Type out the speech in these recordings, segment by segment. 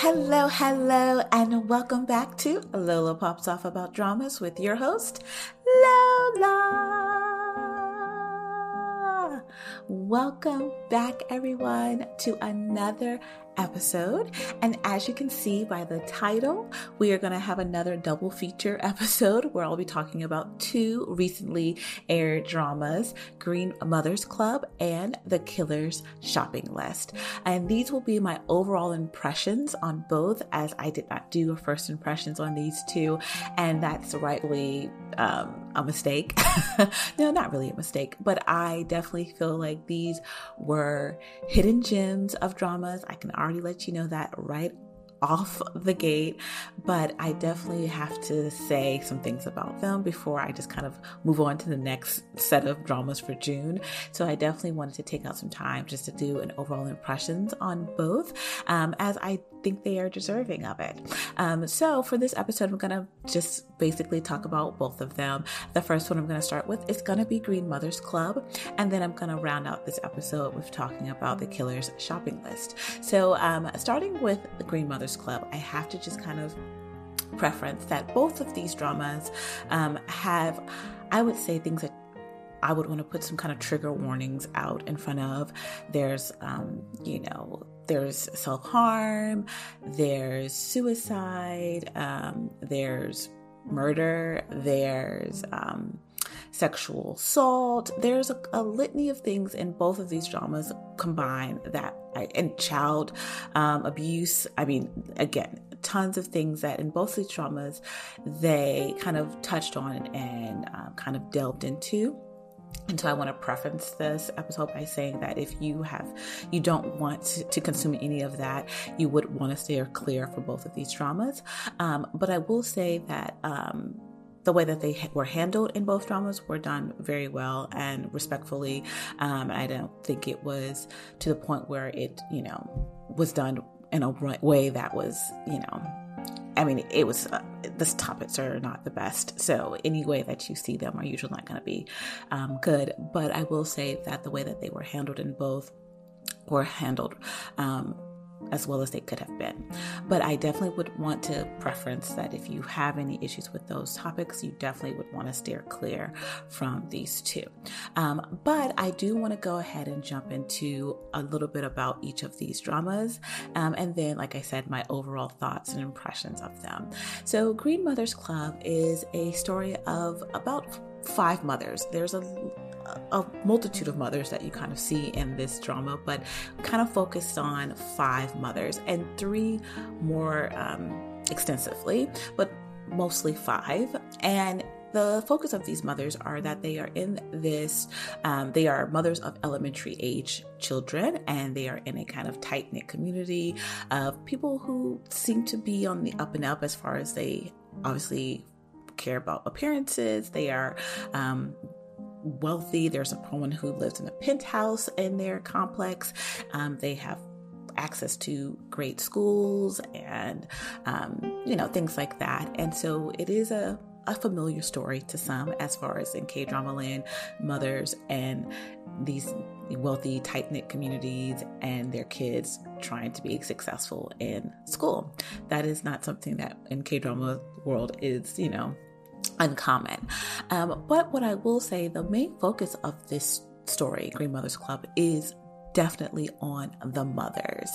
Hello, hello, and welcome back to Lola Pops Off About Dramas with your host, Lola. Welcome back, everyone, to another episode. And as you can see by the title, we are going to have another double feature episode where I'll be talking about two recently aired dramas Green Mothers Club and The Killer's Shopping List. And these will be my overall impressions on both, as I did not do a first impressions on these two. And that's rightly um, a mistake. no, not really a mistake, but I definitely feel like these were hidden gems of dramas. I can already let you know that right off the gate, but I definitely have to say some things about them before I just kind of move on to the next set of dramas for June. So I definitely wanted to take out some time just to do an overall impressions on both, um, as I think they are deserving of it. Um, so for this episode, I'm gonna just basically talk about both of them. The first one I'm gonna start with is gonna be Green Mothers Club, and then I'm gonna round out this episode with talking about the Killer's shopping list. So um, starting with the Green Mothers Club, I have to just kind of preference that both of these dramas um, have, I would say, things that I would want to put some kind of trigger warnings out in front of. There's, um, you know, there's self harm, there's suicide, um, there's murder, there's um, sexual assault. There's a, a, litany of things in both of these dramas combined that, and child um, abuse. I mean, again, tons of things that in both these dramas they kind of touched on and uh, kind of delved into. And so I want to preface this episode by saying that if you have, you don't want to, consume any of that, you would want to steer clear for both of these dramas. Um, but I will say that, um, the way that they were handled in both dramas were done very well and respectfully. Um, I don't think it was to the point where it, you know, was done in a way that was, you know, I mean, it was, uh, the topics are not the best. So, any way that you see them are usually not going to be um, good. But I will say that the way that they were handled in both were handled um, as well as they could have been. But I definitely would want to preference that if you have any issues with those topics, you definitely would want to steer clear from these two. Um, but I do want to go ahead and jump into a little bit about each of these dramas. Um, and then, like I said, my overall thoughts and impressions of them. So, Green Mothers Club is a story of about five mothers. There's a a multitude of mothers that you kind of see in this drama, but kind of focused on five mothers and three more um, extensively, but mostly five. And the focus of these mothers are that they are in this, um, they are mothers of elementary age children, and they are in a kind of tight knit community of people who seem to be on the up and up as far as they obviously care about appearances. They are um, wealthy. There's a woman who lives in a penthouse in their complex. Um, they have access to great schools and um, you know things like that. And so it is a a familiar story to some as far as in K drama land, mothers and these wealthy, tight knit communities and their kids trying to be successful in school. That is not something that in K drama world is, you know, uncommon. Um, but what I will say, the main focus of this story, Green Mothers Club, is definitely on the mothers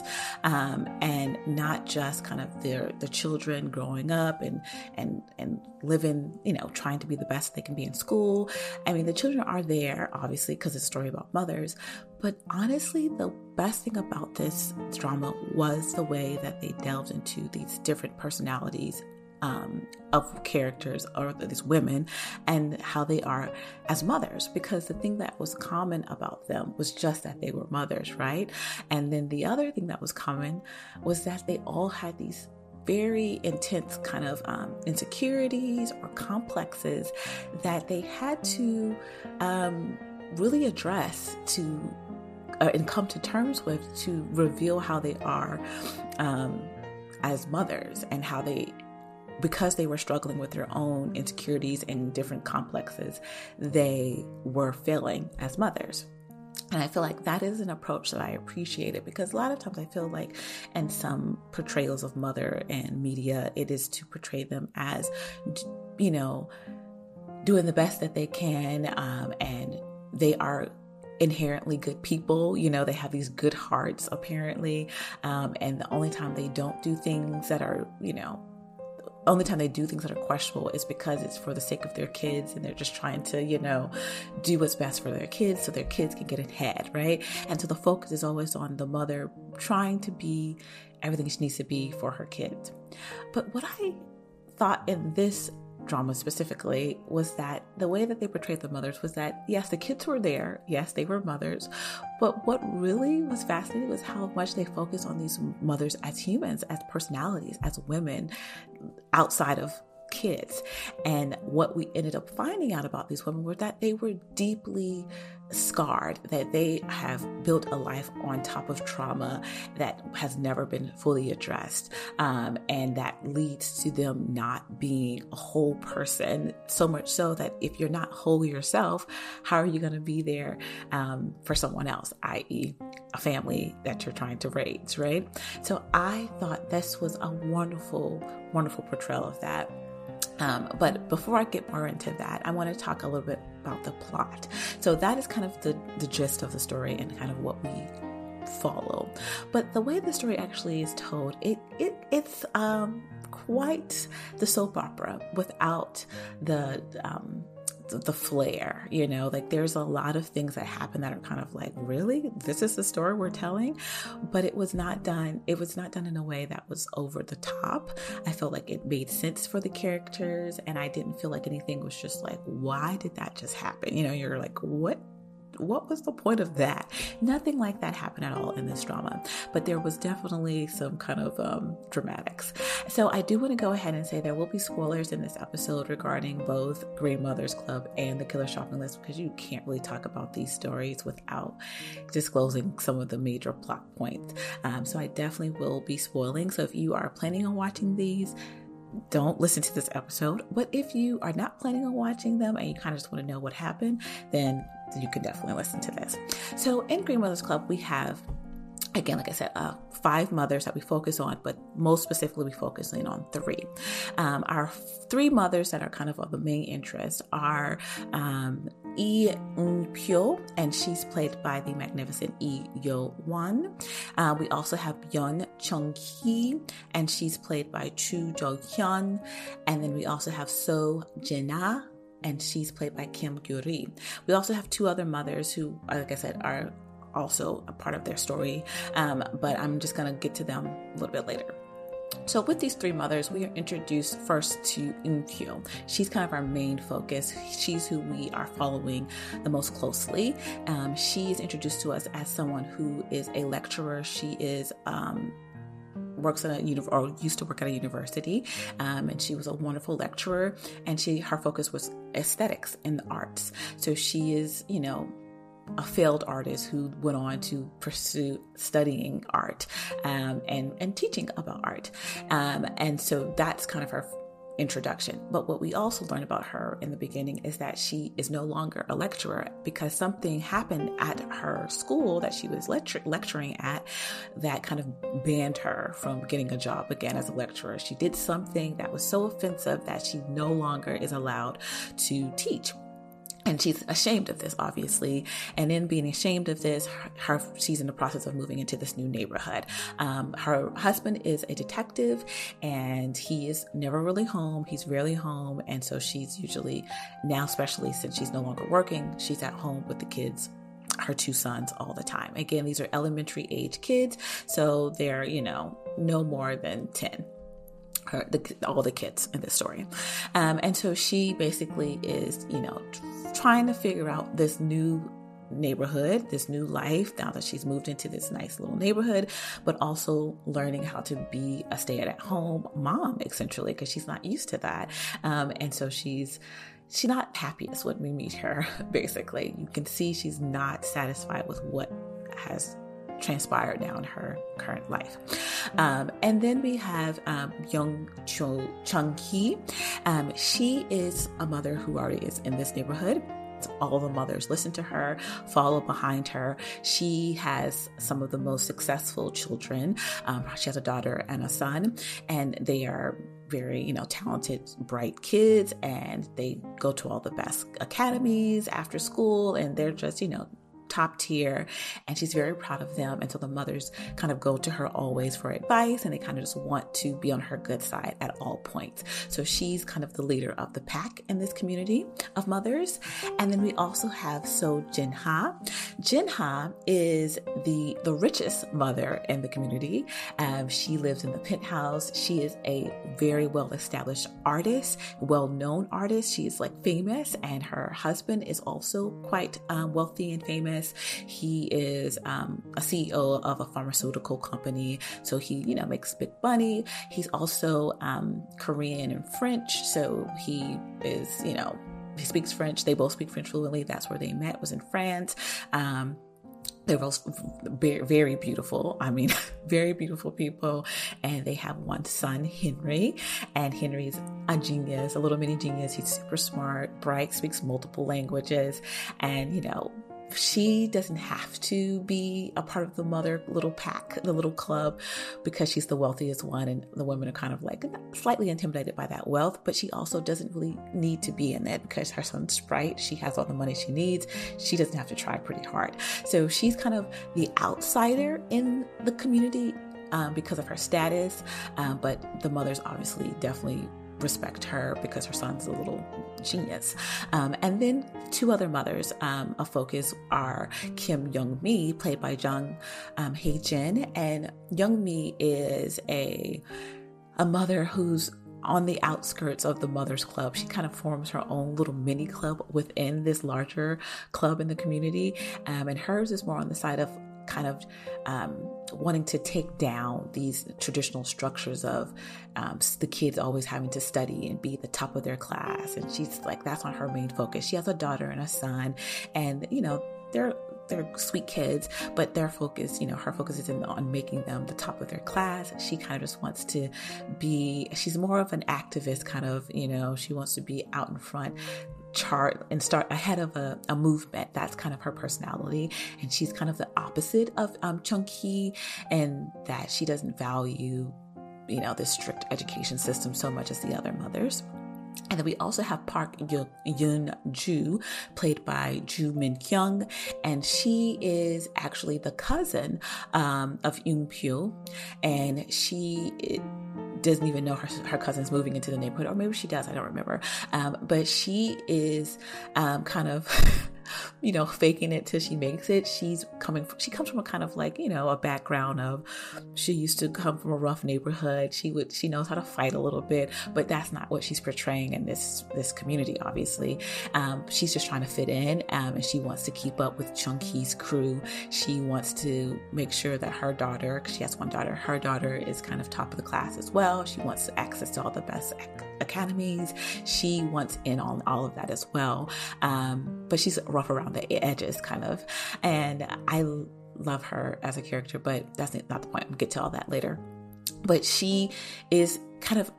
um, and not just kind of their the children growing up and and and living you know trying to be the best they can be in school i mean the children are there obviously because it's a story about mothers but honestly the best thing about this drama was the way that they delved into these different personalities um, of characters or these women and how they are as mothers. Because the thing that was common about them was just that they were mothers right? And then the other thing that was common was that they all had these very intense kind of um, insecurities or complexes that they had to um, really address to uh, and come to terms with to reveal how they are um, as mothers and how they because they were struggling with their own insecurities and different complexes, they were failing as mothers. And I feel like that is an approach that I appreciated because a lot of times I feel like in some portrayals of mother and media, it is to portray them as, you know, doing the best that they can um, and they are inherently good people. You know, they have these good hearts apparently. Um, and the only time they don't do things that are, you know, only time they do things that are questionable is because it's for the sake of their kids and they're just trying to, you know, do what's best for their kids so their kids can get ahead, right? And so the focus is always on the mother trying to be everything she needs to be for her kids. But what I thought in this drama specifically was that the way that they portrayed the mothers was that yes, the kids were there, yes, they were mothers, but what really was fascinating was how much they focused on these mothers as humans, as personalities, as women outside of kids. And what we ended up finding out about these women were that they were deeply scarred, that they have built a life on top of trauma that has never been fully addressed. Um, and that leads to them not being a whole person, so much so that if you're not whole yourself, how are you going to be there um, for someone else, i.e., a family that you're trying to raise, right? So I thought this was a wonderful, wonderful portrayal of that. Um, but before I get more into that, I want to talk a little bit about the plot. So that is kind of the, the gist of the story and kind of what we follow. But the way the story actually is told, it, it it's um, quite the soap opera without the um, the flair, you know, like there's a lot of things that happen that are kind of like, really? This is the story we're telling? But it was not done, it was not done in a way that was over the top. I felt like it made sense for the characters and I didn't feel like anything was just like, why did that just happen? You know, you're like, what what was the point of that? Nothing like that happened at all in this drama, but there was definitely some kind of um, dramatics. So I do want to go ahead and say there will be spoilers in this episode regarding both Green Mothers Club and The Killer Shopping List because you can't really talk about these stories without disclosing some of the major plot points. Um, so I definitely will be spoiling. So if you are planning on watching these, don't listen to this episode. But if you are not planning on watching them and you kind of just want to know what happened, then you can definitely listen to this. So in Green Mothers Club, we have again, like I said, uh, five mothers that we focus on, but most specifically, we focus in on three. Um, our three mothers that are kind of of the main interest are um, Lee Eun-pyo, and she's played by the magnificent Lee Yo-won. Uh, we also have Yeon Chung-hee, and she's played by Chu Jo-hyun. And then we also have So Jin-ah, and she's played by Kim Gyu-ri. We also have two other mothers who, like I said, are also a part of their story, um, but I'm just gonna get to them a little bit later. So with these three mothers, we are introduced first to Eun-pyo. She's kind of our main focus. She's who we are following the most closely. Um, she is introduced to us as someone who is a lecturer. She is um, works at a uni- or used to work at a university, um, and she was a wonderful lecturer. And she her focus was aesthetics and the arts. So she is, you know, a failed artist who went on to pursue studying art um, and and teaching about art, um, and so that's kind of her introduction. But what we also learn about her in the beginning is that she is no longer a lecturer because something happened at her school that she was lecture- lecturing at that kind of banned her from getting a job again as a lecturer. She did something that was so offensive that she no longer is allowed to teach and she's ashamed of this obviously. And in being ashamed of this her, her she's in the process of moving into this new neighborhood. Um, her husband is a detective and he is never really home. He's rarely home. And so she's usually now especially since she's no longer working she's at home with the kids her two sons all the time. Again these are elementary age kids so they're you know no more than 10 her, the, all the kids in this story. Um, and so she basically is, you know, trying to figure out this new neighborhood, this new life now that she's moved into this nice little neighborhood, but also learning how to be a stay at home mom, essentially, because she's not used to that. Um, and so she's she's not happiest when we meet her basically you can see she's not satisfied with what has transpired now in her current life. Um, and then we have um, Young Chung Hee. Um, she is a mother who already is in this neighborhood. all the mothers listen to her, follow behind her. She has some of the most successful children. Um, she has a daughter and a son, and they are very, you know, talented, bright kids, and they go to all the best academies after school, and they're just, you know, top tier and she's very proud of them. And so the mothers kind of go to her always for advice and they kind of just want to be on her good side at all points. So she's kind of the leader of the pack in this community of mothers. And then we also have So Jinha. Jinha is the, the richest mother in the community. Um, she lives in the penthouse. She is a very well established artist, well known artist. She's like famous and her husband is also quite um, wealthy and famous business. He is um, a CEO of a pharmaceutical company, so he you know makes big money. He's also um, Korean and French, so he is you know he speaks French. They both speak French fluently. That's where they met was in France. Um, they're both very, very beautiful. I mean, very beautiful people. And they have one son, Henry. And Henry's a genius, a little mini genius. He's super smart, bright, speaks multiple languages. And, you know, she doesn't have to be a part of the mother little pack, the little club, because she's the wealthiest one, and the women are kind of like slightly intimidated by that wealth. But she also doesn't really need to be in it because her son's bright. She has all the money she needs. She doesn't have to try pretty hard. So she's kind of the outsider in the community um, because of her status. Um, but the mothers obviously definitely respect her because her son's a little genius. Um, and then two other mothers um, of focus are Kim Young Mi, played by Jung um, Hae Jin, and Young Mi is a a mother who's on the outskirts of the Mothers Club. She kind of forms her own little mini club within this larger club in the community. Um, and hers is more on the side of kind of um, wanting to take down these traditional structures of um, the kids always having to study and be the top of their class. And she's like, that's not her main focus. She has a daughter and a son, and you know, they're they're sweet kids, but their focus, you know, her focus is in, on making them the top of their class. She kind of just wants to be, she's more of an activist kind of, you know, she wants to be out in front, chart and start ahead of a, a, movement. That's kind of her personality. And she's kind of the opposite of um, Chung Hee, and that she doesn't value, you know, this strict education system so much as the other mothers. And then we also have Park Yun Ju, played by Ju Min Kyung, and she is actually the cousin um, of Yoon Pyo, and she doesn't even know her, her cousin's moving into the neighborhood, or maybe she does, I don't remember. Um, but she is um, kind of you know, faking it till she makes it. She's coming, from, she comes from a kind of like, you know, a background of she used to come from a rough neighborhood. She would, she knows how to fight a little bit, but that's not what she's portraying in this, this community, obviously. Um, she's just trying to fit in um, and she wants to keep up with Chung Hee's crew. She wants to make sure that her daughter, she has one daughter, her daughter is kind of top of the class as well. She wants access to all the best academies. She wants in on all of that as well. Um, but she's rough around the edges, kind of. And I love her as a character, but that's not the point. We'll get to all that later. But she is kind of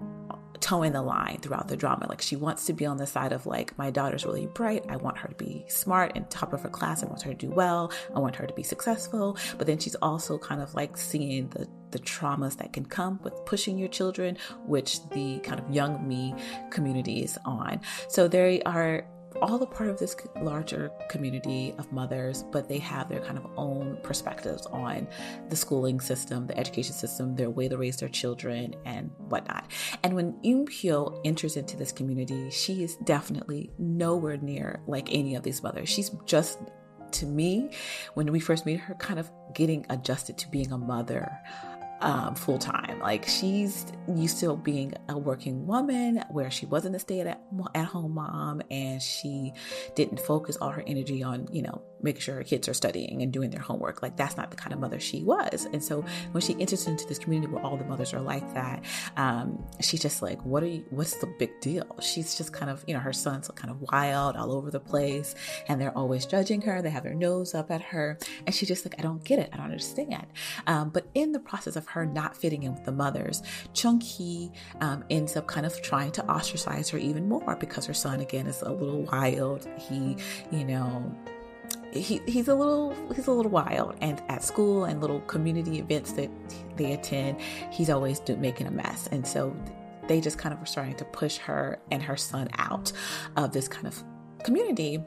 toeing the line throughout the drama. Like she wants to be on the side of like, my daughter's really bright. I want her to be smart and top of her class. I want her to do well. I want her to be successful. But then she's also kind of like seeing the the traumas that can come with pushing your children, which the kind of Young Mi community is on. So they are all a part of this larger community of mothers, but they have their kind of own perspectives on the schooling system, the education system, their way to raise their children, and whatnot. And when Yoon Pyo enters into this community, she is definitely nowhere near like any of these mothers. She's just to me, when we first meet her, kind of getting adjusted to being a mother um, full time. Like she's used to being a working woman where she wasn't a stay at, at home mom and she didn't focus all her energy on, you know, making sure her kids are studying and doing their homework. Like that's not the kind of mother she was. And so when she enters into this community where all the mothers are like that, um, she's just like, what are you, what's the big deal? She's just kind of, you know, her son's kind of wild all over the place and they're always judging her. They have their nose up at her. And she's just like, I don't get it. I don't understand. Um, but in the process of her not fitting in with the mothers, Chung Hee um, ends up kind of trying to ostracize her even more because her son, again, is a little wild. He, you know, he, he's a little he's a little wild and at school and little community events that they attend he's always do, making a mess and so they just kind of were starting to push her and her son out of this kind of community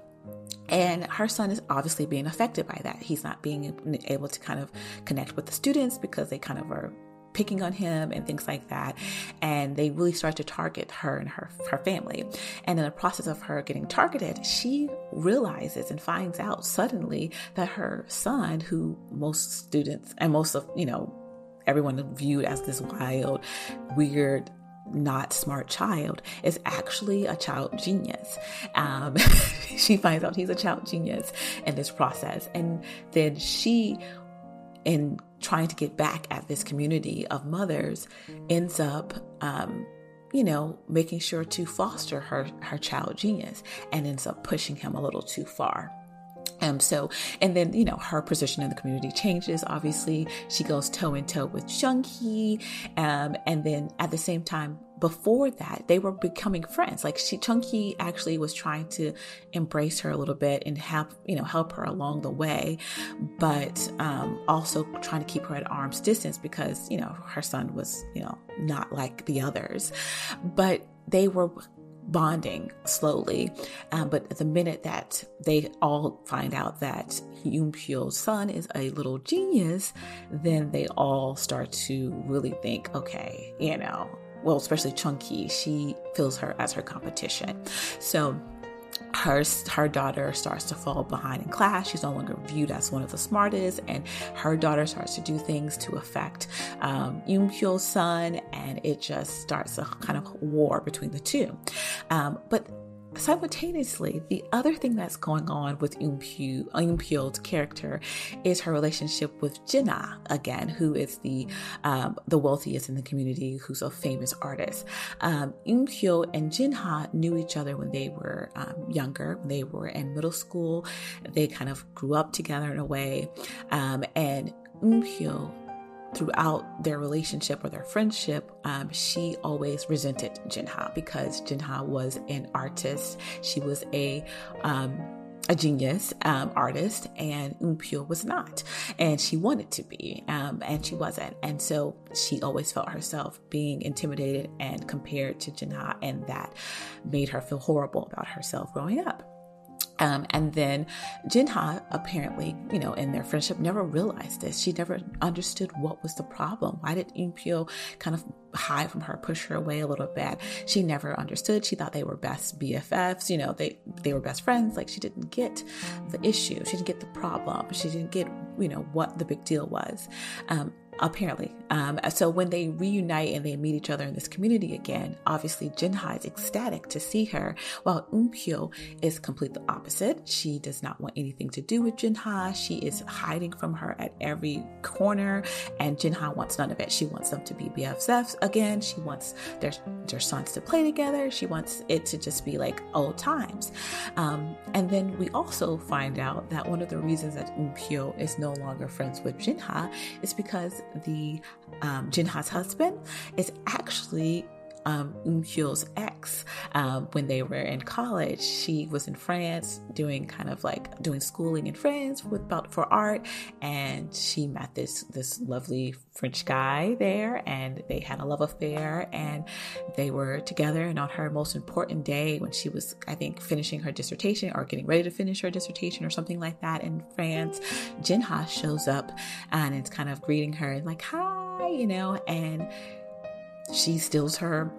and her son is obviously being affected by that. He's not being able to kind of connect with the students because they kind of are picking on him and things like that. And they really start to target her and her, her family. And in the process of her getting targeted, she realizes and finds out suddenly that her son, who most students and most of, you know, everyone viewed as this wild, weird, not smart child is actually a child genius. Um, she finds out he's a child genius in this process. And then she, in trying to get back at this community of mothers, ends up, um, you know, making sure to foster her, her child genius and ends up pushing him a little too far. Um, so, and then, you know, her position in the community changes. Obviously, she goes toe in toe with Chung Hee. Um, and then at the same time, before that, they were becoming friends. Like she, Chung Hee actually was trying to embrace her a little bit and help, you know, help her along the way, but um, also trying to keep her at arm's distance because, you know, her son was, you know, not like the others. But they were bonding slowly. Um, but the minute that they all find out that Yoon Pyo's son is a little genius, then they all start to really think, okay, you know, well, especially Chung Hee, she feels her as her competition. So her her daughter starts to fall behind in class. She's no longer viewed as one of the smartest, and her daughter starts to do things to affect um, Yoon son, and it just starts a kind of war between the two. Um, but simultaneously, the other thing that's going on with Eun Pyo's character is her relationship with Jinha again, who is the um, the wealthiest in the community, who's a famous artist. Um, and Jinha knew each other when they were um, younger, when they were in middle school. They kind of grew up together in a way, um, and Eun Pyo throughout their relationship or their friendship, um, she always resented Jinha because Jinha was an artist. She was a um, a genius um, artist, and Eun was not, and she wanted to be, um, and she wasn't, and so she always felt herself being intimidated and compared to Jinha, and that made her feel horrible about herself growing up. Um, and then Jinha apparently, you know, in their friendship, never realized this. She never understood what was the problem. Why did Eun kind of hide from her, push her away a little bit? She never understood. She thought they were best BFFs. You know, they they were best friends. Like she didn't get the issue. She didn't get the problem. She didn't get you know what the big deal was. Um, apparently. Um, so when they reunite and they meet each other in this community again, obviously Jinha is ecstatic to see her, while Eun is completely opposite. She does not want anything to do with Jinha. She is hiding from her at every corner, and Jinha wants none of it. She wants them to be BFFs again. She wants their their sons to play together. She wants it to just be like old times. Um, and then we also find out that one of the reasons that Eun is no longer friends with Jinha is because the um, Jinha's husband is actually um, Eun ex um, when they were in college. She was in France doing kind of like doing schooling in France with about for art, and she met this this lovely French guy there, and they had a love affair, and they were together. And on her most important day, when she was, I think, finishing her dissertation or getting ready to finish her dissertation or something like that in France, Jinha shows up and it's kind of greeting her and like, hi, you know, and she steals her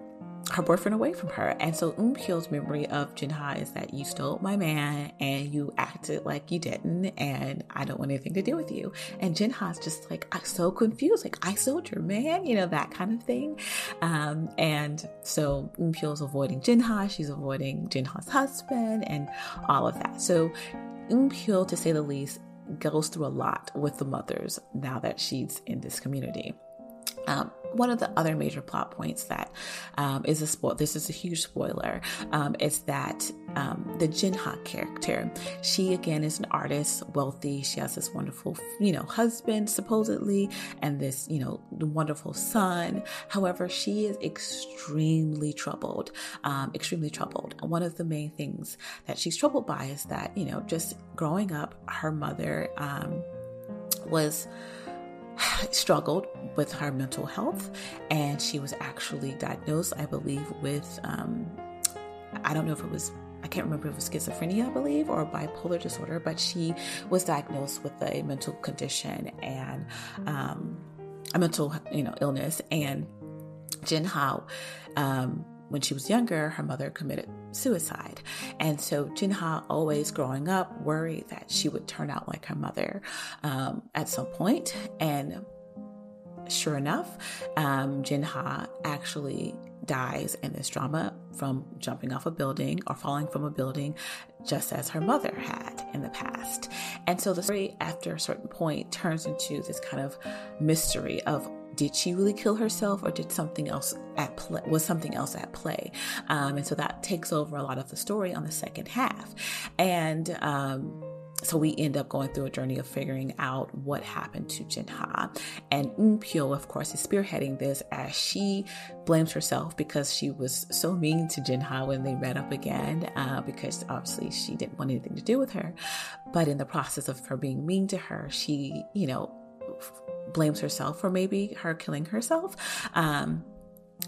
her boyfriend away from her. And so Eun memory of Jinha is that you stole my man and you acted like you didn't, and I don't want anything to do with you. And Jinha's just like I'm so confused, like I sold your man, you know, that kind of thing. Um, and so Eun avoiding Jinha, she's avoiding Jinha's husband and all of that. So Eun to say the least, goes through a lot with the mothers now that she's in this community. Um, one of the other major plot points that um, is a spoil. This is a huge spoiler. Um, is that um, the Jinha character? She again is an artist, wealthy. She has this wonderful, you know, husband supposedly, and this, you know, wonderful son. However, she is extremely troubled. Um, extremely troubled. One of the main things that she's troubled by is that you know, just growing up, her mother um, was struggled with her mental health, and she was actually diagnosed, I believe, with um, I don't know if it was I can't remember if it was schizophrenia, I believe, or bipolar disorder, but she was diagnosed with a mental condition and um, a mental, you know, illness. And Jin Hao, um, when she was younger, her mother committed suicide. And so Jinha, always growing up, worried that she would turn out like her mother um, at some point. And sure enough, um, Jinha actually dies in this drama from jumping off a building or falling from a building, just as her mother had in the past. And so the story, after a certain point, turns into this kind of mystery of did she really kill herself or did something else at play was something else at play um, and so that takes over a lot of the story on the second half and um, so we end up going through a journey of figuring out what happened to Jinha. And Eunpyo, of course, is spearheading this as she blames herself because she was so mean to Jinha when they met up again, uh, because obviously she didn't want anything to do with her. But in the process of her being mean to her, she, you know, blames herself for maybe her killing herself. Um,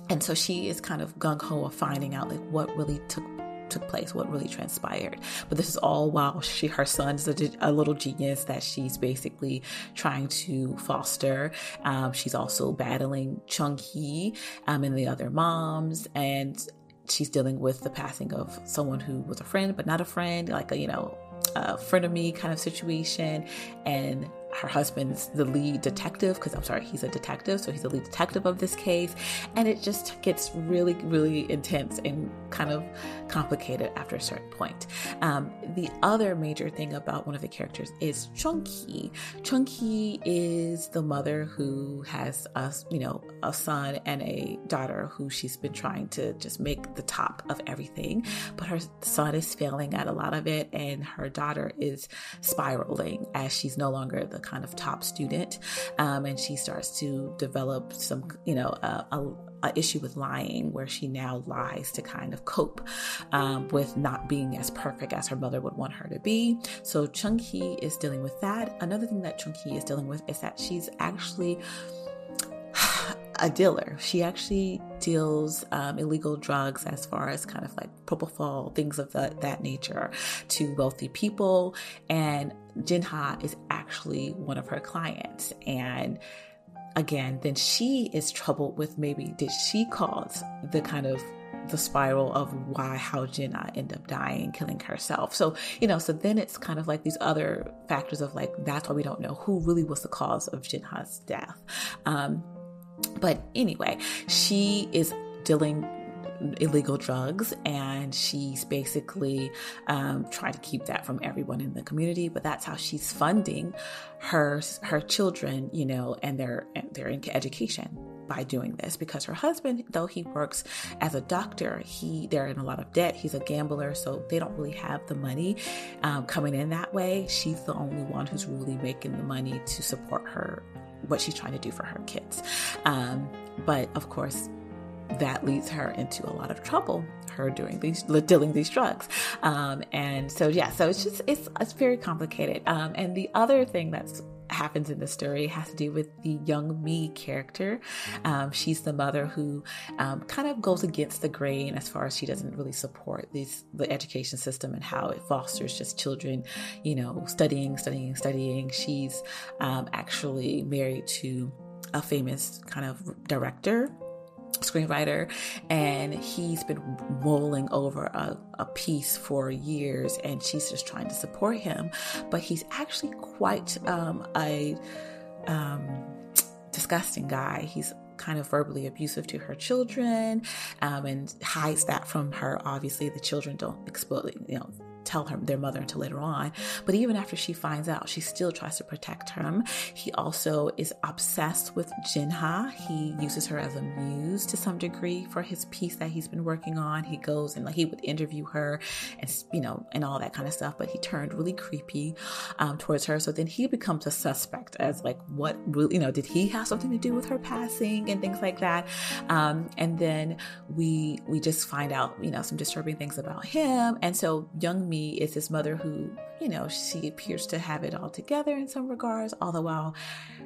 and so she is kind of gung ho of finding out like what really took took place, what really transpired. But this is all while she, her son's a, a little genius that she's basically trying to foster. Um, she's also battling Chung Hee um, and the other moms, and she's dealing with the passing of someone who was a friend but not a friend, like a you know a frenemy kind of situation, and her husband's the lead detective because I'm sorry, he's a detective, so he's the lead detective of this case, and it just gets really, really intense and kind of complicated after a certain point. Um, the other major thing about one of the characters is Chung Hee. Chunky is the mother who has a you know a son and a daughter who she's been trying to just make the top of everything, but her son is failing at a lot of it, and her daughter is spiraling as she's no longer the kind of top student, um, and she starts to develop some, you know, a, a, issue with lying, where she now lies to kind of cope um, with not being as perfect as her mother would want her to be. So Chung Hee is dealing with that. Another thing that Chung Hee is dealing with is that she's actually a dealer. She actually deals um, illegal drugs as far as kind of like propofol, things of that nature to wealthy people. And Jinha is actually one of her clients. And again, then she is troubled with maybe did she cause the kind of the spiral of why how Jinha end up dying, killing herself. So, you know, so then it's kind of like these other factors of like that's why we don't know who really was the cause of Jinha's death. Um, but anyway, she is dealing illegal drugs and she's basically um, trying to keep that from everyone in the community but that's how she's funding her her children you know and their their education by doing this. Because her husband though he works as a doctor he they're in a lot of debt. He's a gambler so they don't really have the money um, coming in that way. She's the only one who's really making the money to support her what she's trying to do for her kids. Um, but of course, that leads her into a lot of trouble her doing these dealing these drugs um, and so yeah so it's just it's it's very complicated um, and the other thing that's happens in the story has to do with the Young Mi character. Um, she's the mother who um, kind of goes against the grain as far as she doesn't really support these the education system and how it fosters just children, you know, studying, studying, studying. She's um, actually married to a famous kind of director screenwriter and he's been mulling over a, a, piece for years and she's just trying to support him. But he's actually quite um, a um, disgusting guy. He's kind of verbally abusive to her children um, and hides that from her. Obviously the children don't explode you know tell her their mother until later on. But even after she finds out, she still tries to protect him. He also is obsessed with Jinha. He uses her as a muse to some degree for his piece that he's been working on. He goes and like he would interview her and you know and all that kind of stuff. But he turned really creepy um, towards her. So then he becomes a suspect as like what really you know did he have something to do with her passing and things like that. Um, and then we we just find out you know some disturbing things about him. And so young me is this mother who, you know, she appears to have it all together in some regards, all the while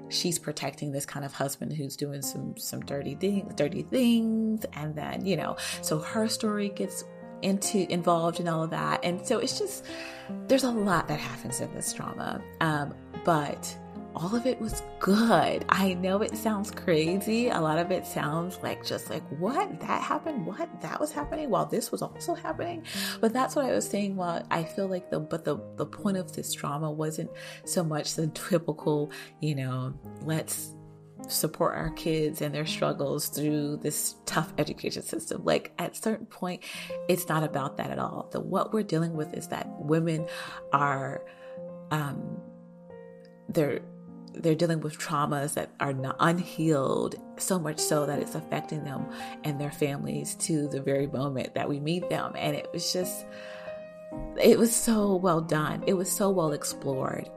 she's protecting this kind of husband who's doing some some dirty things, dirty things, and then you know, so her story gets into involved in all of that, and so it's just there's a lot that happens in this drama, um, but all of it was good. I know it sounds crazy. A lot of it sounds like just like, what? That happened? What? That was happening while this was also happening? But that's what I was saying while I feel like the, but the, the point of this drama wasn't so much the typical, you know, let's support our kids and their struggles through this tough education system. Like at certain point, it's not about that at all. The what we're dealing with is that women are um they're they're dealing with traumas that are not unhealed, so much so that it's affecting them and their families to the very moment that we meet them. And it was just, it was so well done. It was so well explored.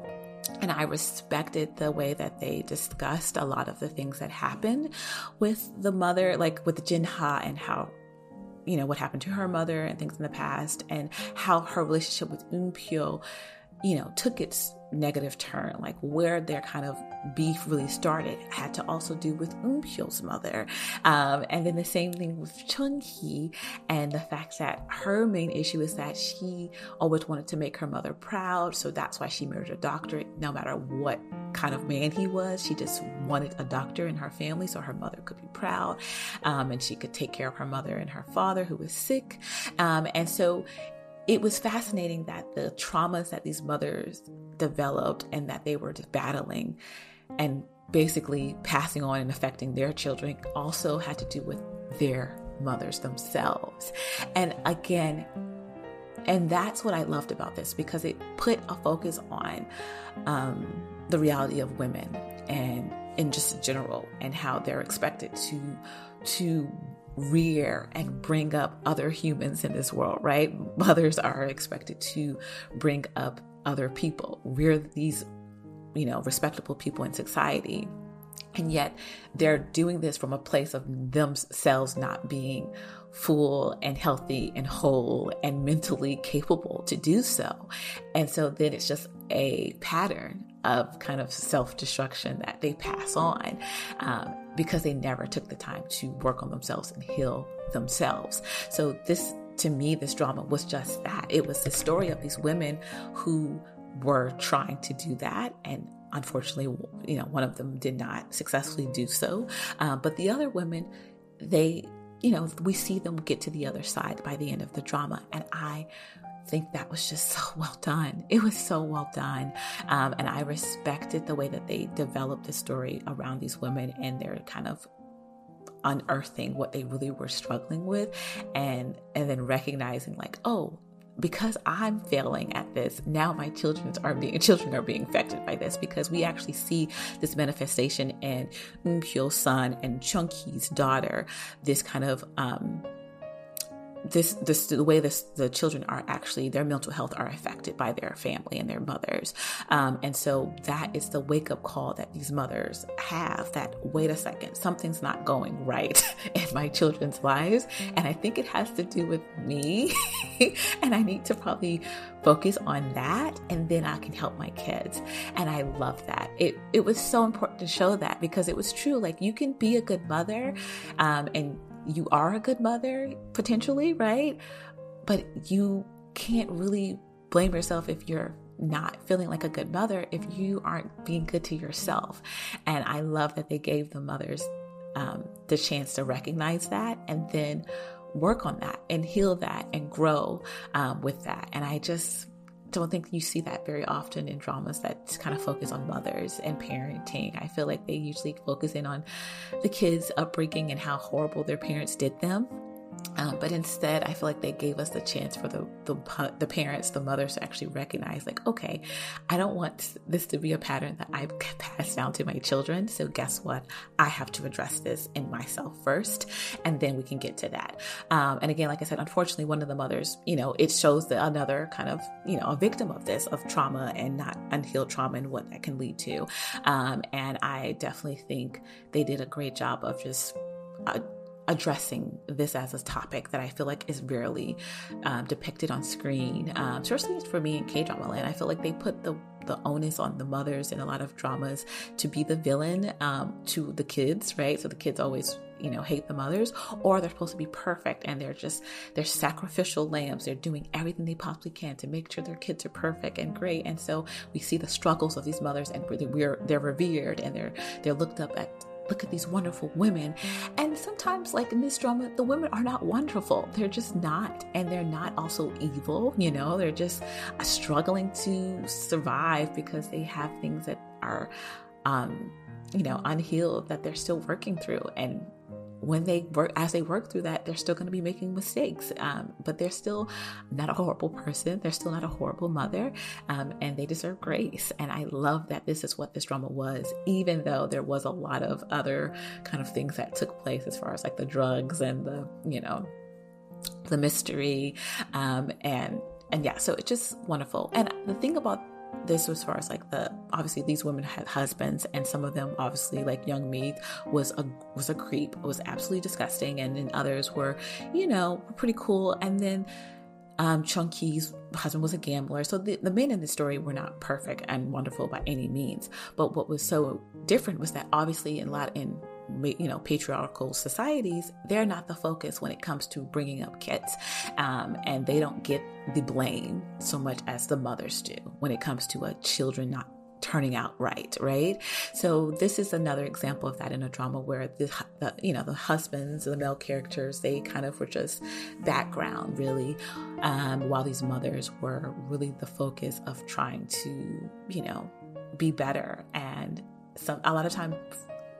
And I respected the way that they discussed a lot of the things that happened with the mother, like with Jinha and how you know what happened to her mother and things in the past and how her relationship with Eunpyo you know, took its negative turn, like where their kind of beef really started, had to also do with Eunpyo's mother. Um, and then the same thing with Chun-hee and the fact that her main issue is that she always wanted to make her mother proud. So that's why she married a doctor, no matter what kind of man he was. She just wanted a doctor in her family so her mother could be proud um, and she could take care of her mother and her father who was sick. Um, and so it was fascinating that the traumas that these mothers developed and that they were battling and basically passing on and affecting their children also had to do with their mothers themselves. And again, and that's what I loved about this because it put a focus on um, the reality of women and in just general and how they're expected to to rear and bring up other humans in this world, right? Mothers are expected to bring up other people, rear these, you know, respectable people in society. And yet they're doing this from a place of themselves not being full and healthy and whole and mentally capable to do so. And so then it's just a pattern of kind of self destruction that they pass on um, because they never took the time to work on themselves and heal themselves. So, this to me, this drama was just that. It was the story of these women who were trying to do that and unfortunately you know one of them did not successfully do so uh, but the other women they you know we see them get to the other side by the end of the drama and i think that was just so well done. It was so well done. Um, and I respected the way that they developed the story around these women and their kind of unearthing what they really were struggling with and and then recognizing like oh because I'm failing at this, now my children are being children are being affected by this because we actually see this manifestation in Eunpyo's son and Chung Hee's daughter, this kind of um, this this the way this the children are actually their mental health are affected by their family and their mothers. Um, and so that is the wake up call that these mothers have that wait a second something's not going right in my children's lives. And i think it has to do with me. And i need to probably focus on that and then i can help my kids. And i love that. It it was so important to show that because it was true. Like you can be a good mother um, and you are a good mother, potentially, right? But you can't really blame yourself if you're not feeling like a good mother if you aren't being good to yourself. And I love that they gave the mothers um, the chance to recognize that and then work on that and heal that and grow um, with that. And I just don't think you see that very often in dramas that kind of focus on mothers and parenting. I feel like they usually focus in on the kids' upbringing and how horrible their parents did them. Um, but instead, I feel like they gave us the chance for the, the the parents, the mothers, to actually recognize, like, okay, I don't want this to be a pattern that I pass down to my children. So guess what? I have to address this in myself first, and then we can get to that. Um, and again, like I said, unfortunately, one of the mothers, you know, it shows that another kind of, you know, a victim of this, of trauma and not unhealed trauma and what that can lead to. Um, and I definitely think they did a great job of just. Uh, addressing this as a topic that I feel like is rarely um, depicted on screen, um, especially for me in K drama land. I feel like they put the the onus on the mothers in a lot of dramas to be the villain um, to the kids, right? So the kids always you know hate the mothers or they're supposed to be perfect and they're just they're sacrificial lambs they're doing everything they possibly can to make sure their kids are perfect and great and so we see the struggles of these mothers and we're they're revered and they're they're looked up at look at these wonderful women. And sometimes, like in this drama, the women are not wonderful. They're just not. And they're not also evil, you know, they're just struggling to survive because they have things that are, um, you know, unhealed that they're still working through. And when they work as they work through that they're still going to be making mistakes um, but they're still not a horrible person they're still not a horrible mother um, and they deserve grace and i love that this is what this drama was even though there was a lot of other kind of things that took place as far as like the drugs and the you know the mystery um, and and yeah so it's just wonderful and the thing about this as far as like the obviously these women had husbands and some of them obviously like Young Mi was a was a creep was absolutely disgusting and then others were you know pretty cool and then um Chung Hee's husband was a gambler. So the, the men in the story were not perfect and wonderful by any means but what was so different was that obviously in a lot in you know patriarchal societies they're not the focus when it comes to bringing up kids um, and they don't get the blame so much as the mothers do when it comes to a children not turning out right right? So this is another example of that in a drama where the, the, you know the husbands the male characters they kind of were just background really um, while these mothers were really the focus of trying to you know be better. And some a lot of time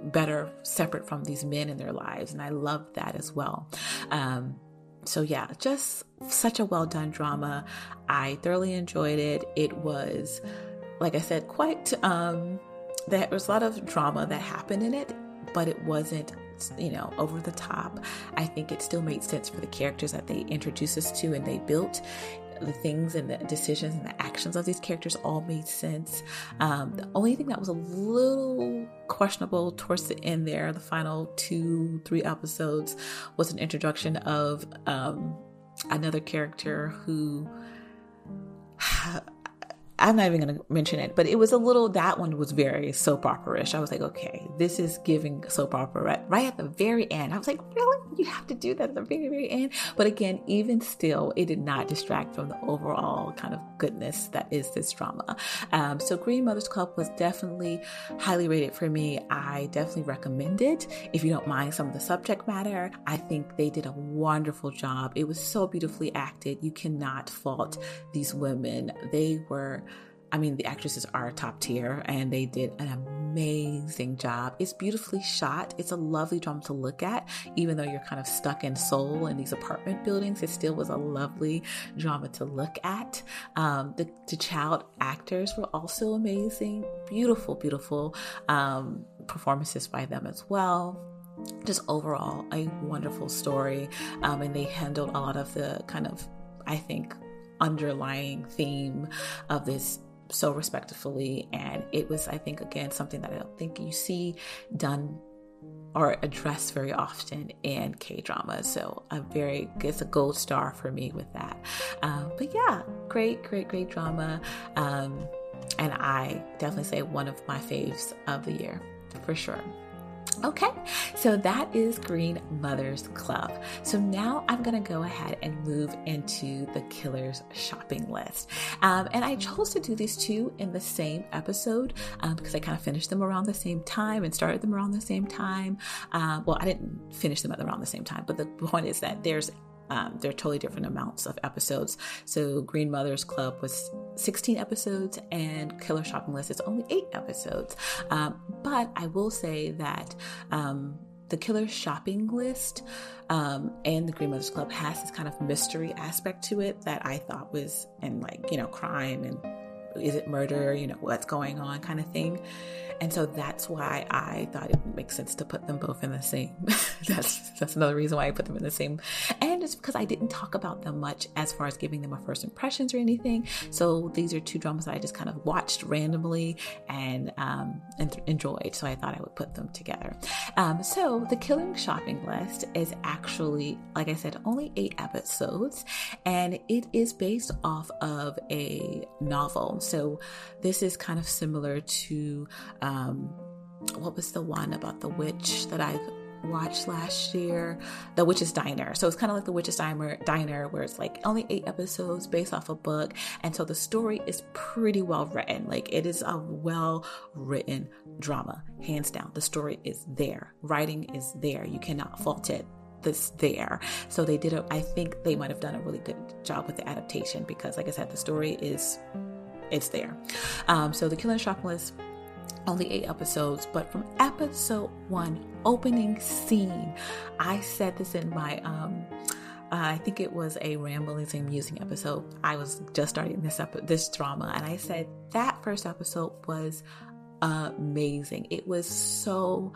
better separate from these men in their lives. And I love that as well. Um, so yeah, just such a well done drama. I thoroughly enjoyed it. It was, like I said, quite, um, there was a lot of drama that happened in it, but it wasn't you know, over the top. I think it still made sense for the characters that they introduced us to and they built the things and the decisions and the actions of these characters all made sense. Um, the only thing that was a little questionable towards the end there, the final two, three episodes, was an introduction of um, another character who I'm not even going to mention it, but it was a little, that one was very soap opera ish. I was like, okay, this is giving soap opera right, right at the very end. I was like, really? You have to do that at the very, very end? But again, even still, it did not distract from the overall kind of goodness that is this drama. Um, so Green Mothers Club was definitely highly rated for me. I definitely recommend it. If you don't mind some of the subject matter, I think they did a wonderful job. It was so beautifully acted. You cannot fault these women. They were I mean, the actresses are top tier and they did an amazing job. It's beautifully shot. It's a lovely drama to look at, even though you're kind of stuck in Seoul in these apartment buildings. It still was a lovely drama to look at. Um, the, the child actors were also amazing. Beautiful, beautiful um, performances by them as well just overall a wonderful story um, and they handled a lot of the kind of i think underlying theme of this so respectfully. And it was, I think, again, something that I don't think you see done or addressed very often in K drama. So a very, it's a gold star for me with that. Um, but yeah, great, great, great drama. Um, and I definitely say one of my faves of the year for sure. Okay, so that is Green Mothers Club. So now I'm to go ahead and move into the Killers shopping list. Um, and I chose to do these two in the same episode um, because I kind of finished them around the same time and started them around the same time. Um, well, I didn't finish them around the same time, but the point is that there's um, they're totally different amounts of episodes. So Green Mothers Club was 16 episodes, and Killer Shopping List is only eight episodes. Um, but I will say that um, the killer shopping list um, and the Green Mothers Club has this kind of mystery aspect to it that I thought was, and like, you know, crime and is it murder, you know, what's going on kind of thing. And so that's why I thought it would make sense to put them both in the same. that's that's another reason why I put them in the same. And it's because I didn't talk about them much as far as giving them a first impressions or anything. So these are two dramas that I just kind of watched randomly and um, and enjoyed. So I thought I would put them together. Um, so the Killing Shopping List is actually, like I said, only eight episodes, and it is based off of a novel. So this is kind of similar to um, what was the one about the witch that I watched last year? The Witch's Diner. So it's kind of like the Witch's Diner, Diner, where it's like only eight episodes based off a book, and so the story is pretty well written. Like it is a well written drama, hands down. The story is there, writing is there. You cannot fault it this there. So they did a, I think they might have done a really good job with the adaptation because like I said, the story is it's there. Um, so the Killing Shopping List only eight episodes, but from episode one, opening scene, I said this in my um uh, I think it was a ramblings and musing episode. I was just starting this up this drama, and I said that first episode was amazing. It was so,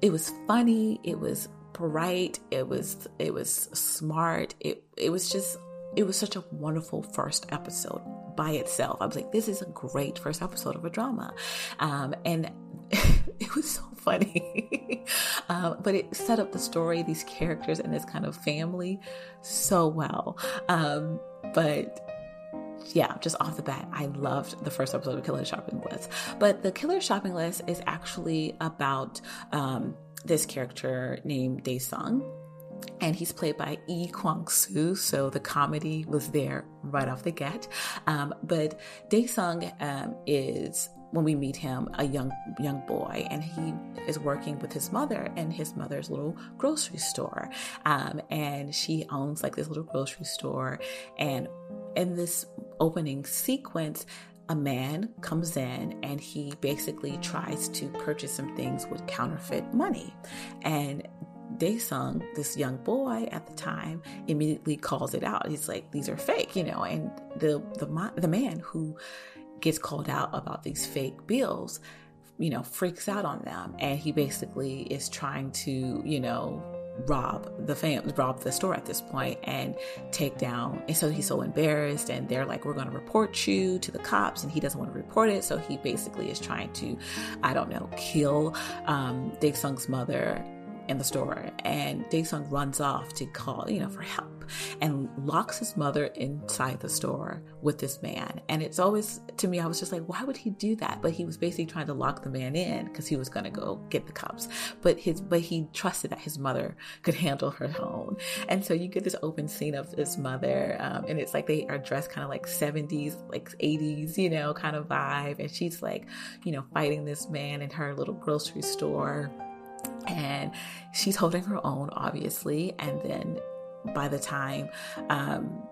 it was funny. It was bright. It was it was smart. It it was just it was such a wonderful first episode by itself. I was like, this is a great first episode of a drama. Um, and it was so funny. um, but it set up the story, these characters, and this kind of family so well. Um, but yeah, just off the bat, I loved the first episode of Killer Shopping List. But the Killer Shopping List is actually about um, this character named Dae-sung and he's played by Lee Kwang-soo, so the comedy was there right off the get. Um, but Dae-sung um, is when we meet him a young young boy and he is working with his mother in his mother's little grocery store. Um, and she owns like this little grocery store. And in this opening sequence a man comes in and he basically tries to purchase some things with counterfeit money. And Dae-sung, this young boy at the time, immediately calls it out. He's like, "These are fake," you know. And the the the man who gets called out about these fake bills, you know, freaks out on them, and he basically is trying to, you know, rob the fam rob the store at this point and take down and so he's so embarrassed and they're like we're going to report you to the cops and he doesn't want to report it so he basically is trying to i don't know kill um Dae-sung's mother in the store and Dae-sung runs off to call, you know, for help and locks his mother inside the store with this man. And it's always to me I was just like, why would he do that? But he was basically trying to lock the man in because he was going to go get the cops. But his but he trusted that his mother could handle her own. And so you get this open scene of this mother um, and it's like they are dressed kind of like 70s, like 80s, you know, kind of vibe and she's like, you know, fighting this man in her little grocery store and she's holding her own obviously. And then by the time um,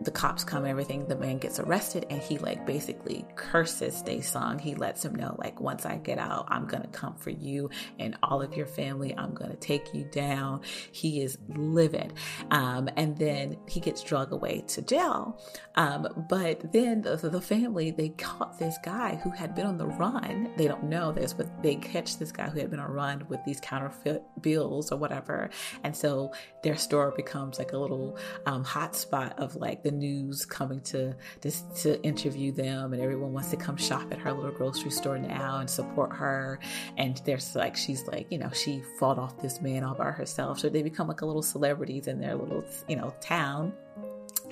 the cops come and everything, the man gets arrested and he like basically curses Dae-sung. He lets him know like once I get out, I'm gonna come for you and all of your family. I'm gonna take you down. He is livid. Um, and then he gets drug away to jail. Um, but then the, the family, they caught this guy who had been on the run. They don't know this, but they catch this guy who had been on run with these counterfeit bills or whatever. And so their store becomes like a little um, hot spot of like the news coming to just to interview them, and everyone wants to come shop at her little grocery store now and support her. And there's like she's like you know she fought off this man all by herself, so they become like a little celebrities in their little you know town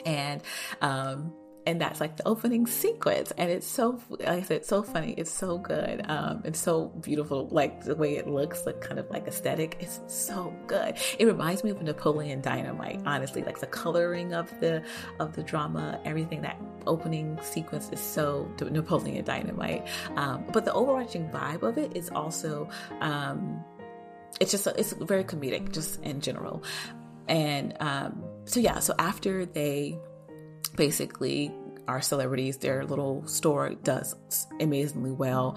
and um and that's like the opening sequence and it's so like i said so funny it's so good um it's so beautiful like the way it looks like kind of like aesthetic it's so good. It reminds me of napoleon dynamite honestly like the coloring of the of the drama everything that opening sequence is so napoleon dynamite um but the overarching vibe of it is also um it's just it's very comedic just in general. And um so yeah so after they basically our celebrities their little store does amazingly well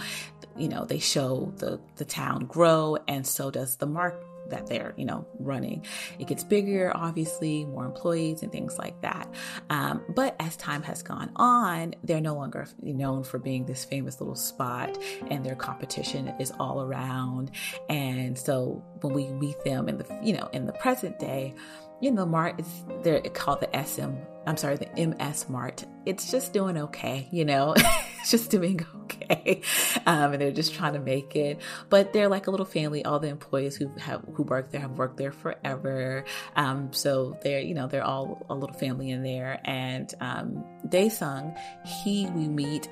you know they show the the town grow and so does the mark that they're, you know, running. It gets bigger, obviously, more employees and things like that. Um, but as time has gone on, they're no longer known for being this famous little spot, and their competition is all around. And so when we meet them in the, you know, in the present day, you know, Mart is they're called the SM. I'm sorry, the MS Mart. It's just doing okay, you know, it's just doing okay, um, and they're just trying to make it. But they're like a little family. All the employees who have who work there have worked there forever. Um, so they're you know they're all a little family in there. And um, Daesung, he we meet,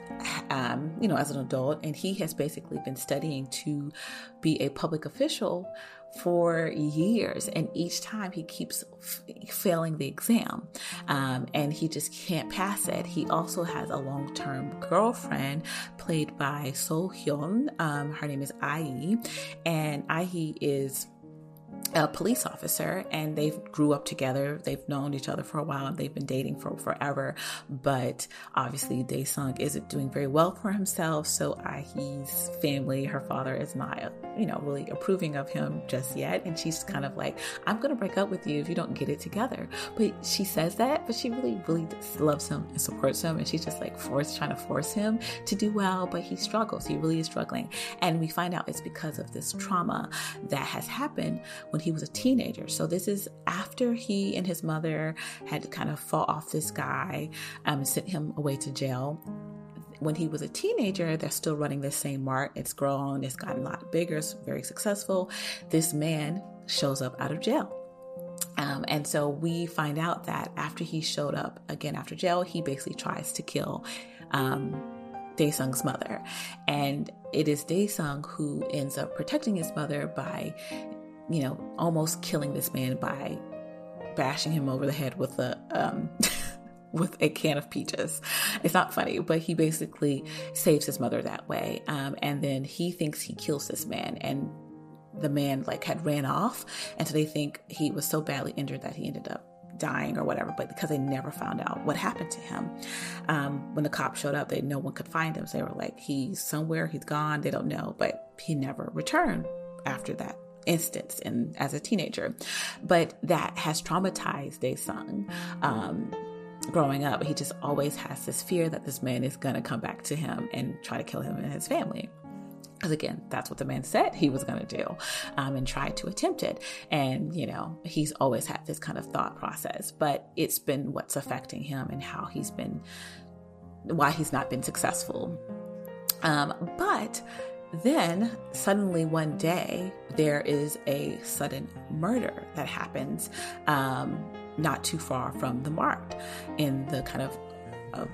um, you know, as an adult, and he has basically been studying to be a public official for years and each time he keeps f- failing the exam um, and he just can't pass it. He also has a long-term girlfriend played by Seolhyun um, her name is Ah-hee and Ah-hee is a police officer and they grew up together. They've known each other for a while and they've been dating for forever. But obviously, Daesung isn't doing very well for himself. So Ah-hee's family, her father is not, you know, really approving of him just yet. And she's kind of like, I'm going to break up with you if you don't get it together. But she says that, but she really, really loves him and supports him. And she's just like forced, trying to force him to do well, but he struggles. He really is struggling. And we find out it's because of this trauma that has happened when he was a teenager. So this is after he and his mother had kind of fought off this guy um, and sent him away to jail when he was a teenager, they're still running the same mart. It's grown, it's gotten a lot bigger, it's very successful. This man shows up out of jail. Um, and so we find out that after he showed up again after jail, he basically tries to kill um, Daesung's mother. And it is Daesung who ends up protecting his mother by you know, almost killing this man by bashing him over the head with a um, with a can of peaches. It's not funny, but he basically saves his mother that way. Um, and then he thinks he kills this man, and the man like had ran off, and so they think he was so badly injured that he ended up dying or whatever, but because they never found out what happened to him. Um, when the cops showed up, they no one could find him. So they were like, he's somewhere, he's gone, they don't know, but he never returned after that instance and as a teenager. But that has traumatized Daesung. Um, growing up, he just always has this fear that this man is going to come back to him and try to kill him and his family. Because again, that's what the man said he was going to do um, and tried to attempt it. And, you know, he's always had this kind of thought process, but it's been what's affecting him and how he's been, why he's not been successful. Um, but then, suddenly one day, there is a sudden murder that happens um, not too far from the mart in the kind of uh,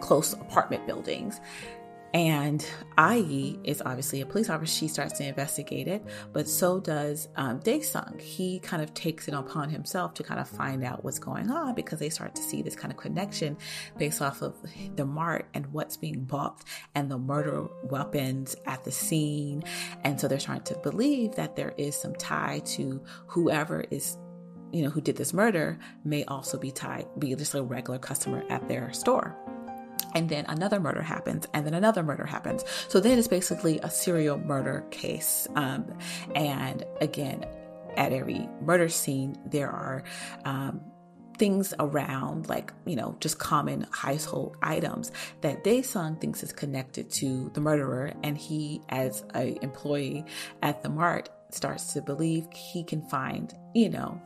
close apartment buildings. And Ah-hee is obviously a police officer. She starts to investigate it, but so does um, Daesung. He kind of takes it upon himself to kind of find out what's going on because they start to see this kind of connection based off of the mart and what's being bought and the murder weapons at the scene. And so they're starting to believe that there is some tie to whoever is you know, who did this murder may also be tied, be just a regular customer at their store and then another murder happens, and then another murder happens. So then it's basically a serial murder case. Um, and again, at every murder scene, there are um, things around, like, you know, just common household items that Daesung thinks is connected to the murderer. And he, as a employee at the mart, starts to believe he can find, you know,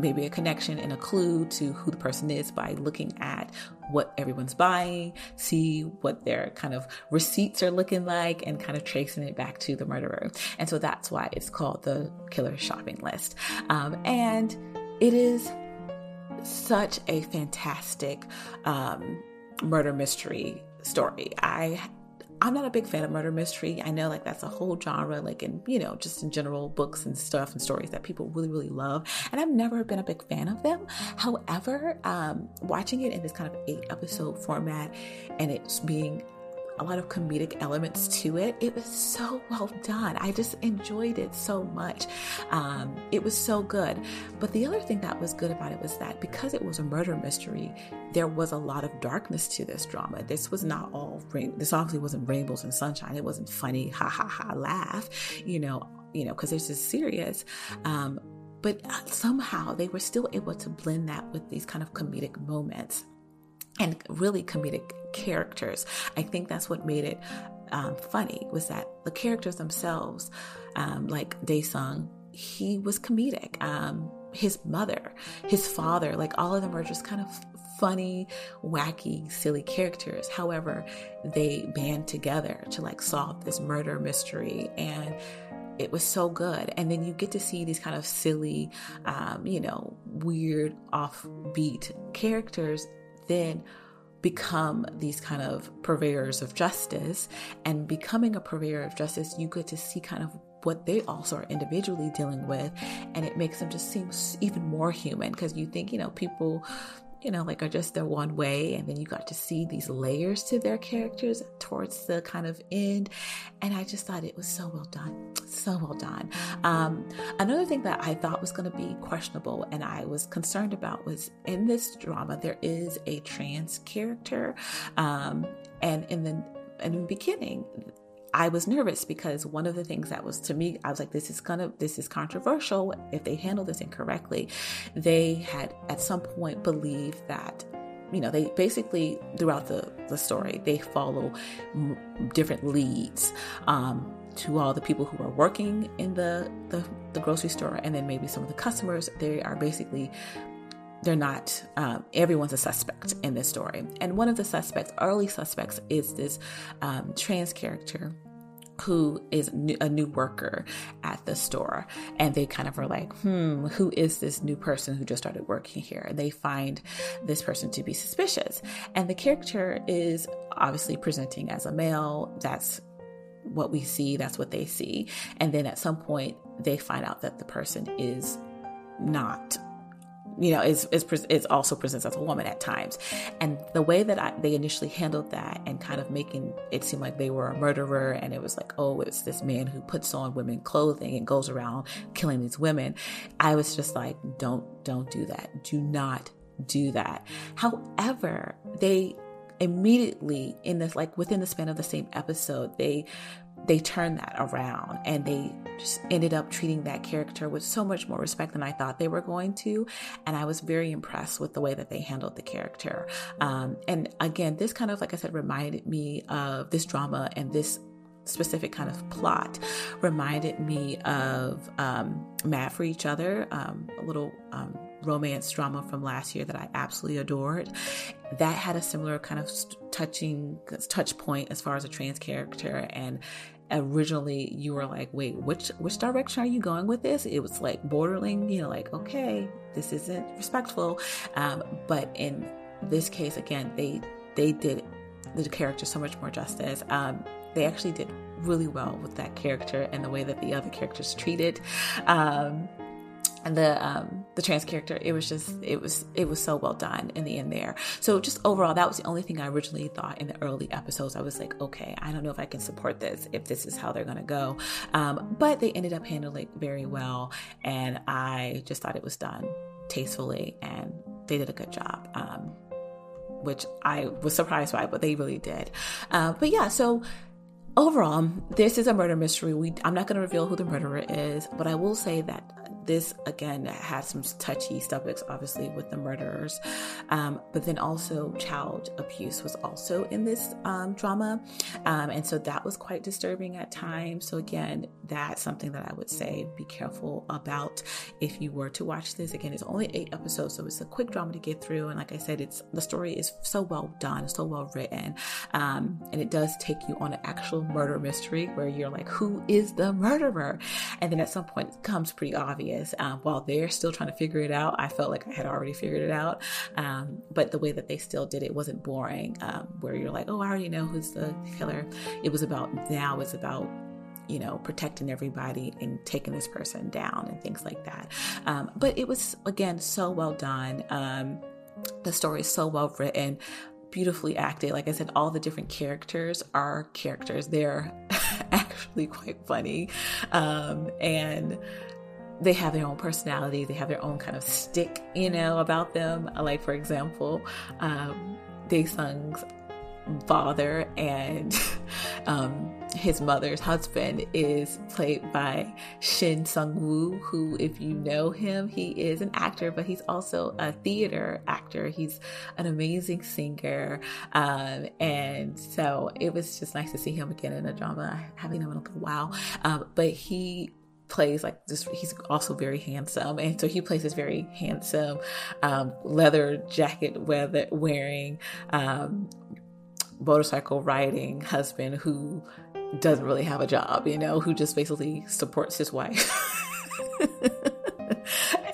maybe a connection and a clue to who the person is by looking at what everyone's buying, see what their kind of receipts are looking like, and kind of tracing it back to the murderer. And so that's why it's called the killer shopping list. Um, and it is such a fantastic um, murder mystery story. I I'm not a big fan of murder mystery. I know like that's a whole genre, like in, you know, just in general books and stuff and stories that people really, really love. And I've never been a big fan of them. However, um, watching it in this kind of eight episode format and it's being a lot of comedic elements to it. It was so well done. I just enjoyed it so much. Um, it was so good. But the other thing that was good about it was that because it was a murder mystery, there was a lot of darkness to this drama. This was not all. This obviously wasn't rainbows and sunshine. It wasn't funny, ha ha ha, laugh. You know, you know, because this is serious. Um, but somehow they were still able to blend that with these kind of comedic moments and really comedic characters. I think that's what made it um, funny was that the characters themselves, um, like Daesung, he was comedic. Um, his mother, his father, like all of them are just kind of funny, wacky, silly characters. However, they band together to like solve this murder mystery and it was so good. And then you get to see these kind of silly, um, you know, weird, offbeat characters then become these kind of purveyors of justice. And becoming a purveyor of justice, you get to see kind of what they also are individually dealing with. And it makes them just seem even more human because you think, you know, people you know, like are just their one way. And then you got to see these layers to their characters towards the kind of end. And I just thought it was so well done. So well done. Um, another thing that I thought was going to be questionable and I was concerned about was in this drama, there is a trans character. Um, and in the in the beginning, I was nervous because one of the things that was to me, I was like, this is gonna, this is controversial if they handle this incorrectly. They had at some point believed that you know, they basically throughout the, the story, they follow m- different leads um, to all the people who are working in the, the, the grocery store, and then maybe some of the customers. They are basically they're not um, everyone's a suspect in this story. And one of the suspects early suspects is this um, trans character who is a new worker at the store. And they kind of are like hmm who is this new person who just started working here? And they find this person to be suspicious. And the character is obviously presenting as a male. That's what we see. That's what they see. And then at some point they find out that the person is not you know, is, is, is also presents as a woman at times. And the way that I, they initially handled that and kind of making it seem like they were a murderer and it was like, oh, it's this man who puts on women clothing and goes around killing these women. I was just like, don't, don't do that. Do not do that. However, they immediately in this like within the span of the same episode they they turned that around and they just ended up treating that character with so much more respect than I thought they were going to. And I was very impressed with the way that they handled the character. Um, and again, this kind of, like I said, reminded me of this drama and this specific kind of plot reminded me of um, Mad for Each Other, um, a little um, romance drama from last year that I absolutely adored. That had a similar kind of touching touch point as far as a trans character and originally you were like wait which which direction are you going with this? It was like bordering you know like okay this isn't respectful. Um, but in this case again they they did the character so much more justice. Um, they actually did really well with that character and the way that the other characters treated. Um, and the um, the trans character it was just it was it was so well done in the end there. So just overall that was the only thing i originally thought in the early episodes. I was like okay i don't know if i can support this if this is how they're to go. Um, but they ended up handling it very well and i just thought it was done tastefully and they did a good job um, which i was surprised by but they really did. Uh, but yeah so overall this is a murder mystery. We i'm not going to reveal who the murderer is but i will say that this again had some touchy subjects, obviously, with the murderers, um, but then also child abuse was also in this um, drama, um, and so that was quite disturbing at times. So again, that's something that I would say be careful about if you were to watch this. Again, it's only eight episodes, so it's a quick drama to get through, and like I said, it's the story is so well done, so well written, um, and it does take you on an actual murder mystery where you're like, who is the murderer? And then at some point, it comes pretty obvious is. Um, while they're still trying to figure it out, I felt like I had already figured it out. Um, but the way that they still did it wasn't boring, um, where you're like, oh, I already know who's the killer. It was about now, it's about you know, protecting everybody and taking this person down and things like that. Um, but it was, again, so well done. Um, the story is so well written, beautifully acted. Like I said, all the different characters are characters. They're actually quite funny. Um, and they have their own personality, they have their own kind of stick, you know, about them. Like, for example, um, Daesung's father and um, his mother's husband is played by Shin Sung Woo, who, if you know him, he is an actor, but he's also a theater actor. He's an amazing singer. Um, and so it was just nice to see him again in a drama. I haven't seen him in a little while. Um, but he plays like this he's also very handsome and so he plays this very handsome um, leather jacket weather wearing um, motorcycle riding husband who doesn't really have a job, you know, who just basically supports his wife.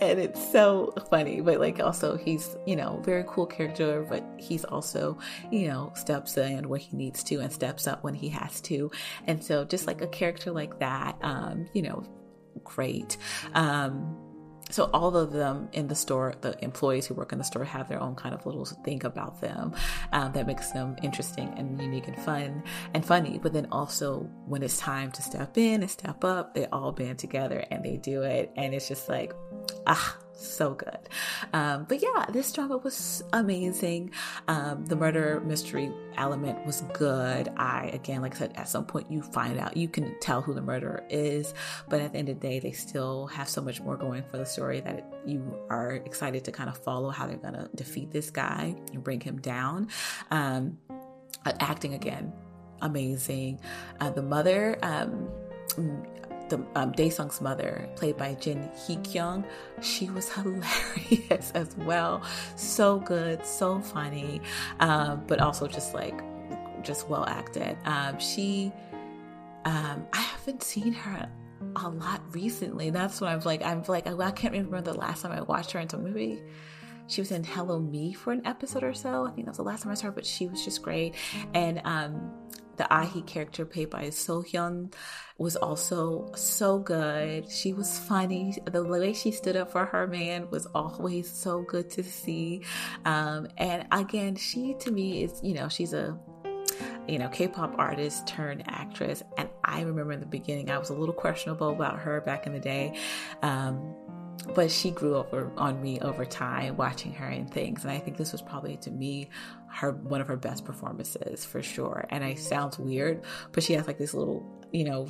and it's so funny, but like also he's, you know, very cool character, but he's also, you know, steps in when he needs to and steps up when he has to. And so just like a character like that, um, you know, great. Um, so all of them in the store the employees who work in the store have their own kind of little thing about them um, that makes them interesting and unique and fun and funny but then also when it's time to step in and step up they all band together and they do it and it's just like ah so good. Um, but yeah, this drama was amazing. Um, the murder mystery element was good. I, again, like I said, at some point you find out, you can tell who the murderer is, but at the end of the day, they still have so much more going for the story that you are excited to kind of follow how they're going to defeat this guy and bring him down. Um, acting again, amazing. Uh, the mother, um, the um, Dae-sung's mother, played by Jin Hee-kyung, she was hilarious as well. So good, so funny, um, but also just like just well acted. Um, she, um, I haven't seen her a lot recently. That's what I'm like. I'm like I can't remember the last time I watched her until maybe she was in Hello Me for an episode or so. I think that was the last time I saw her, but she was just great. And um, the Ah-hee character played by Seolhyun was also so good. She was funny. The way she stood up for her man was always so good to see. Um, and again, she to me is, you know, she's a you know, K-pop artist turned actress. And I remember in the beginning, I was a little questionable about her back in the day. Um, but she grew over on me over time watching her in things and i think this was probably to me her one of her best performances for sure and i sounds weird but she has like this little you know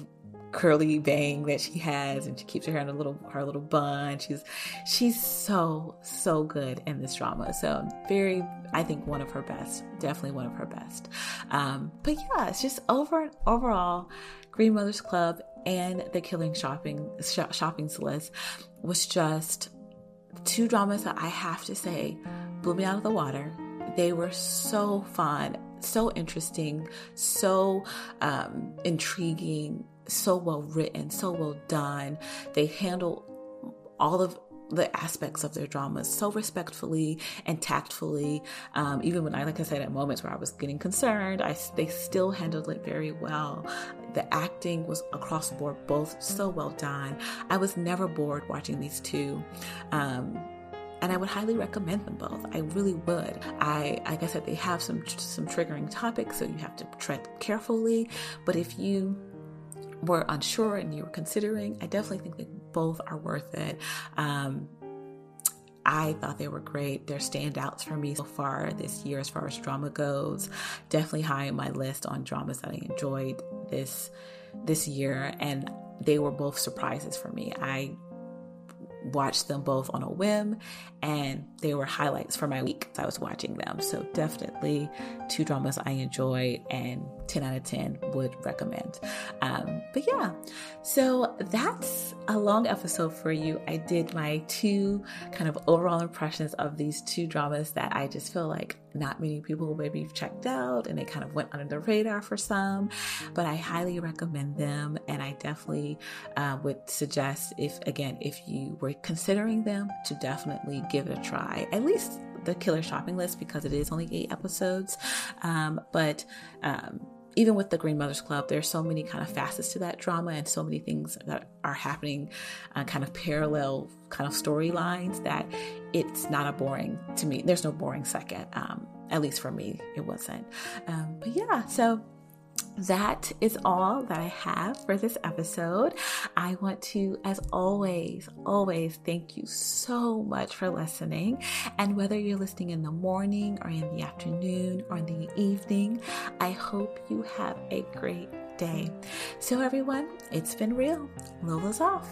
curly bang that she has and she keeps her hair in a little her little bun she's she's so so good in this drama so very i think one of her best definitely one of her best. Um but yeah it's just over overall green mothers club and the killing shopping sh- shopping list was just two dramas that I have to say blew me out of the water. They were so fun, so interesting, so um, intriguing, so well written, so well done. They handle all of the aspects of their dramas so respectfully and tactfully. Um, even when I, like I said, at moments where I was getting concerned, I they still handled it very well. The acting was across the board, both so well done. I was never bored watching these two. Um, and I would highly recommend them both. I really would. I, like I said, they have some some triggering topics, so you have to tread carefully. But if you were unsure and you were considering, I definitely think both are worth it. Um, I thought they were great. They're standouts for me so far this year as far as drama goes. Definitely high on my list on dramas that I enjoyed this this year and they were both surprises for me. I watched them both on a whim and they were highlights for my week I was watching them. So definitely two dramas I enjoyed and 10 out of 10 would recommend. Um, but yeah, so that's a long episode for you. I did my two kind of overall impressions of these two dramas that I just feel like not many people maybe checked out and they kind of went under the radar for some, but I highly recommend them. And I definitely uh, would suggest if, again, if you were considering them to definitely give it a try, at least the killer shopping list because it is only eight episodes. Um, but um, even with the Green Mothers Club, there's so many kind of facets to that drama and so many things that are happening, uh, kind of parallel kind of storylines that it's not a boring to me. There's no boring second. Um, at least for me, it wasn't. Um, but yeah, so that is all that I have for this episode. I want to, as always, always thank you so much for listening. And whether you're listening in the morning or in the afternoon or in the evening, I hope you have a great day. So, everyone, it's been real. Lola's off.